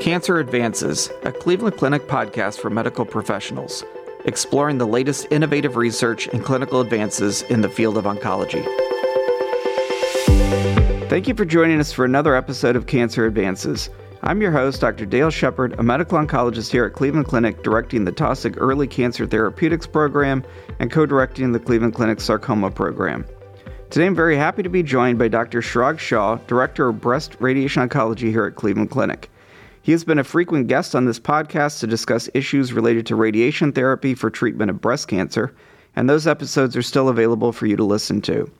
Cancer Advances, a Cleveland Clinic podcast for medical professionals, exploring the latest innovative research and clinical advances in the field of oncology. Thank you for joining us for another episode of Cancer Advances. I'm your host, Dr. Dale Shepard, a medical oncologist here at Cleveland Clinic, directing the Taussig Early Cancer Therapeutics Program and co directing the Cleveland Clinic Sarcoma Program. Today, I'm very happy to be joined by Dr. Chirag Shah, Director of Breast Radiation Oncology here at Cleveland Clinic. He has been a frequent guest on this podcast to discuss issues related to radiation therapy for treatment of breast cancer, and those episodes are still available for you to listen to.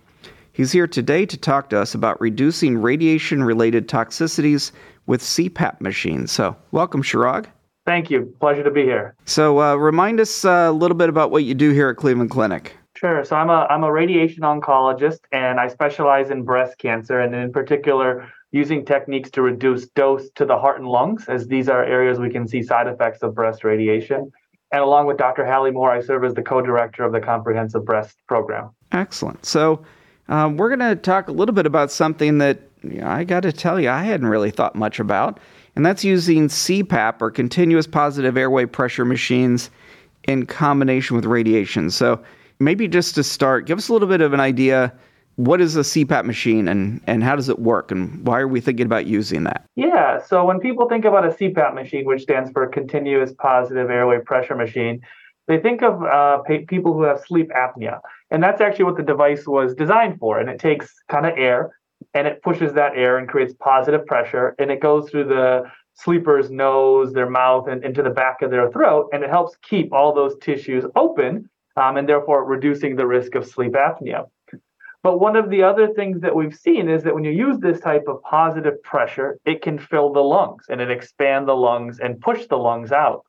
He's here today to talk to us about reducing radiation related toxicities with CPAP machines. So, welcome, Chirag. Thank you. Pleasure to be here. So, uh, remind us uh, a little bit about what you do here at Cleveland Clinic. Sure. So I'm a I'm a radiation oncologist and I specialize in breast cancer and in particular using techniques to reduce dose to the heart and lungs as these are areas we can see side effects of breast radiation. And along with Dr. Halle Moore, I serve as the co-director of the Comprehensive Breast Program. Excellent. So um, we're going to talk a little bit about something that you know, I got to tell you I hadn't really thought much about, and that's using CPAP or continuous positive airway pressure machines in combination with radiation. So maybe just to start, give us a little bit of an idea. What is a CPAP machine and, and how does it work and why are we thinking about using that? Yeah, so when people think about a CPAP machine, which stands for continuous positive airway pressure machine, they think of uh, people who have sleep apnea. And that's actually what the device was designed for. And it takes kind of air and it pushes that air and creates positive pressure and it goes through the sleeper's nose, their mouth, and into the back of their throat. And it helps keep all those tissues open um, and therefore reducing the risk of sleep apnea. But one of the other things that we've seen is that when you use this type of positive pressure, it can fill the lungs and it expand the lungs and push the lungs out.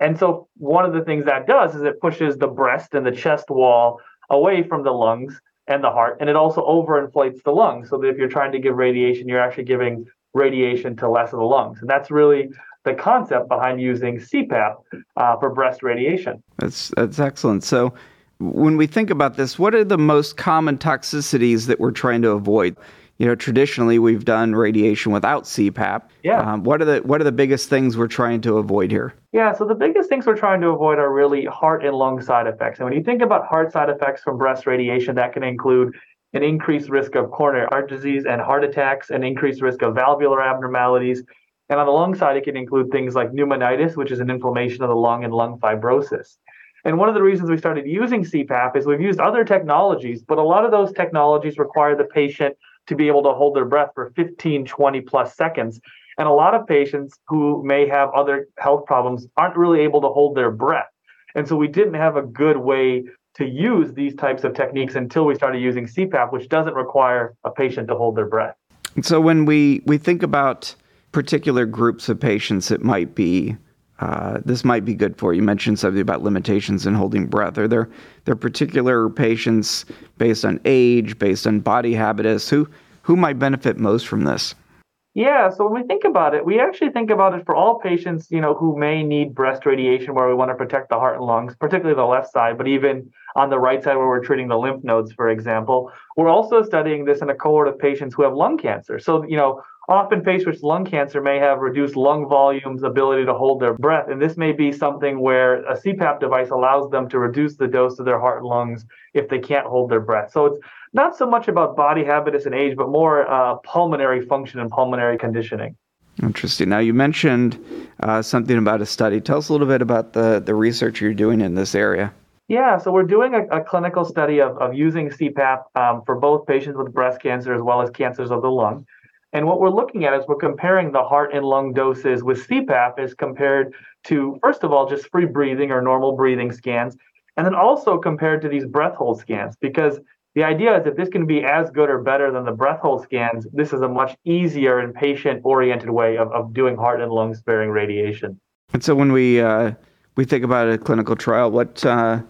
And so one of the things that does is it pushes the breast and the chest wall away from the lungs and the heart, and it also overinflates the lungs. So that if you're trying to give radiation, you're actually giving radiation to less of the lungs. And that's really the concept behind using CPAP uh, for breast radiation. That's that's excellent. So when we think about this, what are the most common toxicities that we're trying to avoid? You know, traditionally we've done radiation without CPAP. Yeah. Um, what are the what are the biggest things we're trying to avoid here? Yeah. So the biggest things we're trying to avoid are really heart and lung side effects. And when you think about heart side effects from breast radiation, that can include an increased risk of coronary heart disease and heart attacks, an increased risk of valvular abnormalities, and on the lung side, it can include things like pneumonitis, which is an inflammation of the lung and lung fibrosis. And one of the reasons we started using CPAP is we've used other technologies, but a lot of those technologies require the patient to be able to hold their breath for 15, 20 plus seconds. And a lot of patients who may have other health problems aren't really able to hold their breath. And so we didn't have a good way to use these types of techniques until we started using CPAP, which doesn't require a patient to hold their breath. So when we, we think about particular groups of patients it might be uh, this might be good for. You mentioned something about limitations in holding breath. Are there there particular patients based on age, based on body habitus, who who might benefit most from this? Yeah, so when we think about it, we actually think about it for all patients, you know, who may need breast radiation where we want to protect the heart and lungs, particularly the left side, but even on the right side where we're treating the lymph nodes, for example. We're also studying this in a cohort of patients who have lung cancer. So, you know, often patients with lung cancer may have reduced lung volumes, ability to hold their breath. And this may be something where a CPAP device allows them to reduce the dose of their heart and lungs if they can't hold their breath. So it's not so much about body habitus and age, but more uh, pulmonary function and pulmonary conditioning. Interesting. Now, you mentioned uh, something about a study. Tell us a little bit about the, the research you're doing in this area. Yeah, so we're doing a, a clinical study of, of using CPAP um, for both patients with breast cancer as well as cancers of the lung. And what we're looking at is we're comparing the heart and lung doses with CPAP as compared to, first of all, just free breathing or normal breathing scans, and then also compared to these breath hold scans. Because the idea is if this can be as good or better than the breath hold scans, this is a much easier and patient oriented way of, of doing heart and lung sparing radiation. And so when we uh, we think about a clinical trial, what uh,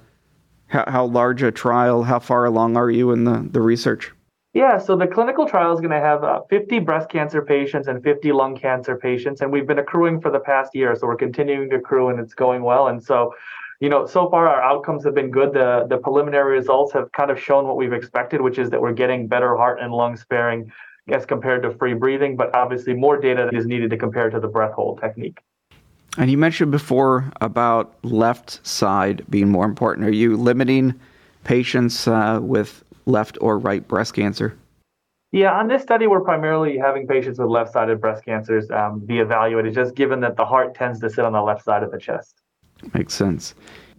how, how large a trial? How far along are you in the, the research? Yeah, so the clinical trial is going to have uh, 50 breast cancer patients and 50 lung cancer patients, and we've been accruing for the past year, so we're continuing to accrue, and it's going well. And so, you know, so far our outcomes have been good. The the preliminary results have kind of shown what we've expected, which is that we're getting better heart and lung sparing as compared to free breathing, but obviously more data is needed to compare to the breath hold technique. And you mentioned before about left side being more important. Are you limiting patients uh, with left or right breast cancer? Yeah, on this study, we're primarily having patients with left sided breast cancers um, be evaluated, just given that the heart tends to sit on the left side of the chest. Makes sense.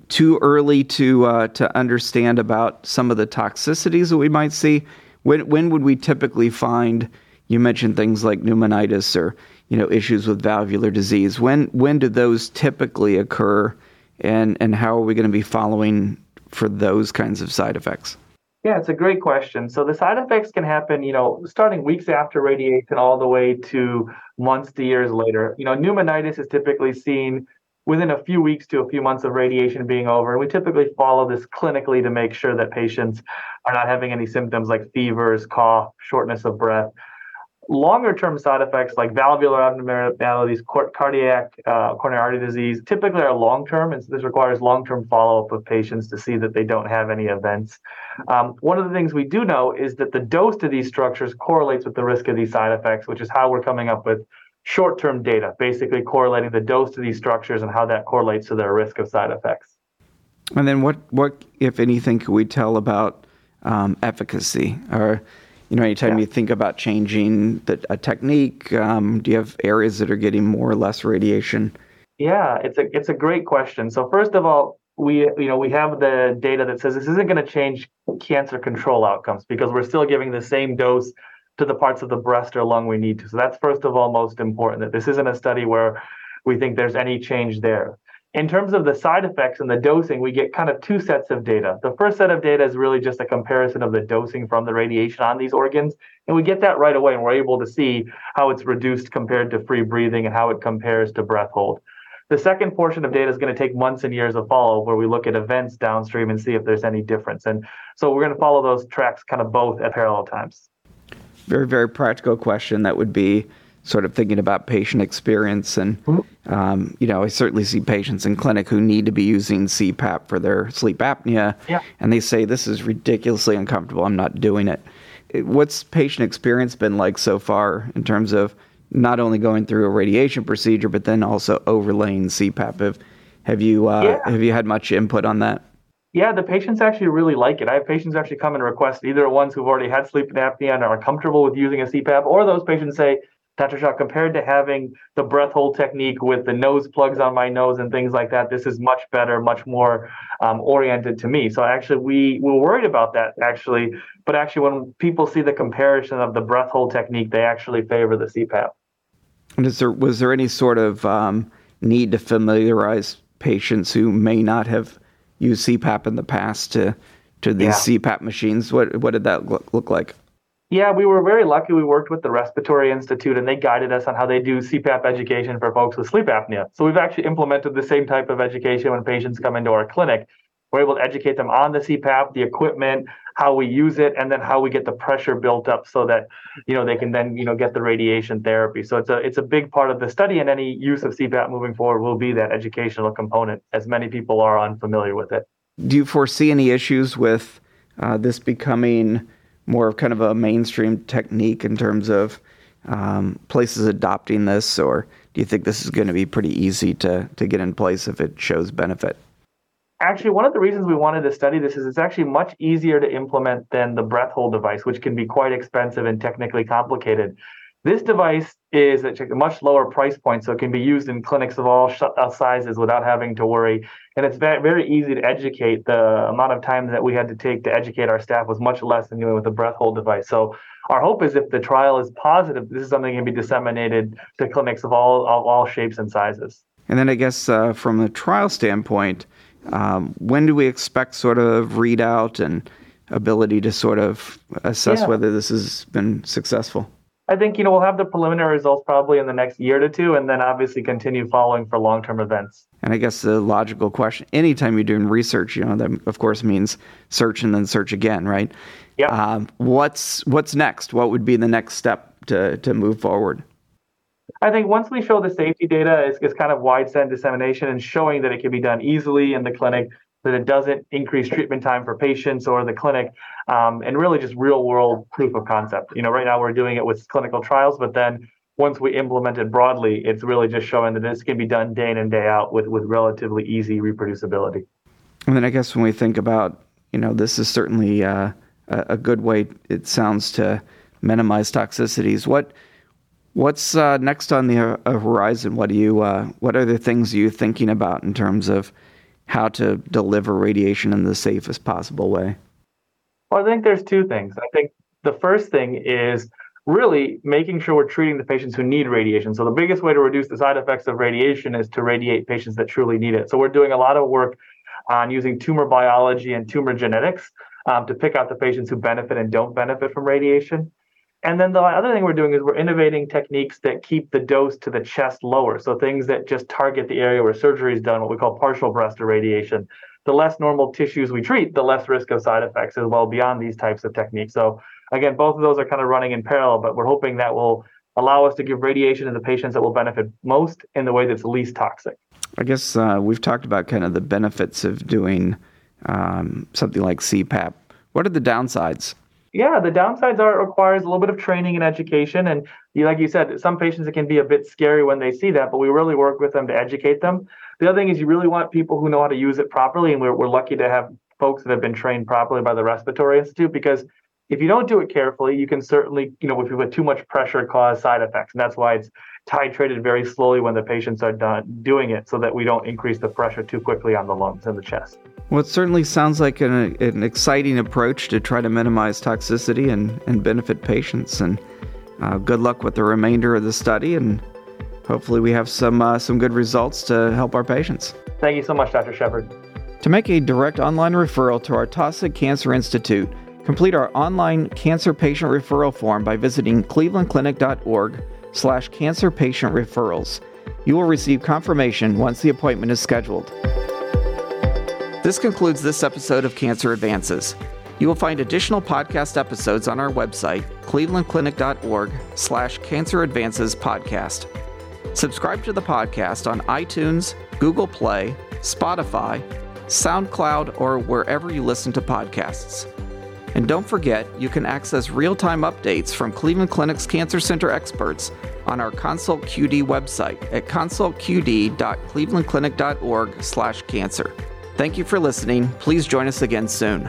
Too early to uh, to understand about some of the toxicities that we might see. When when would we typically find? You mentioned things like pneumonitis or you know issues with valvular disease. When when do those typically occur, and and how are we going to be following for those kinds of side effects? Yeah, it's a great question. So the side effects can happen, you know, starting weeks after radiation all the way to months to years later. You know, pneumonitis is typically seen within a few weeks to a few months of radiation being over. And we typically follow this clinically to make sure that patients are not having any symptoms like fevers, cough, shortness of breath longer term side effects like valvular abnormalities, cardiac uh, coronary artery disease typically are long term, and so this requires long term follow up of patients to see that they don't have any events. Um, one of the things we do know is that the dose to these structures correlates with the risk of these side effects, which is how we're coming up with short term data, basically correlating the dose to these structures and how that correlates to their risk of side effects. And then, what, what if anything, could we tell about um, efficacy? Or you know, anytime yeah. you think about changing the, a technique, um, do you have areas that are getting more or less radiation? Yeah, it's a it's a great question. So first of all, we you know we have the data that says this isn't going to change cancer control outcomes because we're still giving the same dose to the parts of the breast or lung we need to. So that's first of all most important that this isn't a study where we think there's any change there. In terms of the side effects and the dosing, we get kind of two sets of data. The first set of data is really just a comparison of the dosing from the radiation on these organs. And we get that right away, and we're able to see how it's reduced compared to free breathing and how it compares to breath hold. The second portion of data is going to take months and years of follow where we look at events downstream and see if there's any difference. And so we're going to follow those tracks kind of both at parallel times. Very, very practical question that would be sort of thinking about patient experience. And, um, you know, I certainly see patients in clinic who need to be using CPAP for their sleep apnea. Yeah. And they say, this is ridiculously uncomfortable. I'm not doing it. What's patient experience been like so far in terms of not only going through a radiation procedure, but then also overlaying CPAP? Have, have you uh, yeah. have you had much input on that? Yeah, the patients actually really like it. I have patients actually come and request either ones who've already had sleep apnea and are comfortable with using a CPAP, or those patients say, Dr. Shah, compared to having the breath hold technique with the nose plugs on my nose and things like that, this is much better, much more um, oriented to me. So actually, we were worried about that actually, but actually, when people see the comparison of the breath hold technique, they actually favor the CPAP. And is there was there any sort of um, need to familiarize patients who may not have used CPAP in the past to to these yeah. CPAP machines? What what did that look, look like? Yeah, we were very lucky. We worked with the Respiratory Institute and they guided us on how they do CPAP education for folks with sleep apnea. So we've actually implemented the same type of education when patients come into our clinic. We're able to educate them on the CPAP, the equipment, how we use it, and then how we get the pressure built up so that you know they can then you know get the radiation therapy. So it's a it's a big part of the study, and any use of CPAP moving forward will be that educational component, as many people are unfamiliar with it. Do you foresee any issues with uh, this becoming more of kind of a mainstream technique in terms of um, places adopting this, or do you think this is going to be pretty easy to to get in place if it shows benefit? Actually, one of the reasons we wanted to study this is it's actually much easier to implement than the breath hold device, which can be quite expensive and technically complicated. This device is at a much lower price point, so it can be used in clinics of all uh, sizes without having to worry. And it's very, very easy to educate. The amount of time that we had to take to educate our staff was much less than doing with a breath hold device. So our hope is if the trial is positive, this is something that can be disseminated to clinics of all of all shapes and sizes. And then I guess uh, from the trial standpoint, um, when do we expect sort of readout and ability to sort of assess yeah. whether this has been successful? I think you know we'll have the preliminary results probably in the next year to two, and then obviously continue following for long-term events. And I guess the logical question: anytime you're doing research, you know that of course means search and then search again, right? Yeah. Um, what's what's next? What would be the next step to to move forward? I think once we show the safety data is, is kind of widespread dissemination and showing that it can be done easily in the clinic, that it doesn't increase treatment time for patients or the clinic, um, and really just real world proof of concept. You know, right now we're doing it with clinical trials, but then once we implement it broadly, it's really just showing that this can be done day in and day out with, with relatively easy reproducibility. And then I guess when we think about, you know, this is certainly uh, a, good way, it sounds, to minimize toxicities. What What's uh, next on the uh, horizon? What do you uh, What are the things you thinking about in terms of how to deliver radiation in the safest possible way? Well, I think there's two things. I think the first thing is really making sure we're treating the patients who need radiation. So the biggest way to reduce the side effects of radiation is to radiate patients that truly need it. So we're doing a lot of work on using tumor biology and tumor genetics um, to pick out the patients who benefit and don't benefit from radiation. And then the other thing we're doing is we're innovating techniques that keep the dose to the chest lower. So things that just target the area where surgery is done, what we call partial breast irradiation. The less normal tissues we treat, the less risk of side effects as well beyond these types of techniques. So again, both of those are kind of running in parallel, but we're hoping that will allow us to give radiation to the patients that will benefit most in the way that's least toxic. I guess uh, we've talked about kind of the benefits of doing um, something like CPAP. What are the downsides? Yeah, the downsides are it requires a little bit of training and education. And like you said, some patients it can be a bit scary when they see that, but we really work with them to educate them. The other thing is you really want people who know how to use it properly, and we're, we're lucky to have folks that have been trained properly by the Respiratory Institute because if you don't do it carefully, you can certainly, you know, if you put too much pressure, cause side effects. And that's why it's titrated very slowly when the patients are done doing it so that we don't increase the pressure too quickly on the lungs and the chest. Well, it certainly sounds like an, an exciting approach to try to minimize toxicity and, and benefit patients. And uh, good luck with the remainder of the study. And hopefully, we have some, uh, some good results to help our patients. Thank you so much, Dr. Shepard. To make a direct online referral to our Taussig Cancer Institute, Complete our online cancer patient referral form by visiting clevelandclinic.org slash cancer patient referrals. You will receive confirmation once the appointment is scheduled. This concludes this episode of Cancer Advances. You will find additional podcast episodes on our website, clevelandclinic.org slash cancer advances podcast. Subscribe to the podcast on iTunes, Google Play, Spotify, SoundCloud, or wherever you listen to podcasts. And don't forget, you can access real-time updates from Cleveland Clinic's Cancer Center experts on our Consult QD website at consultqd.clevelandclinic.org/cancer. Thank you for listening. Please join us again soon.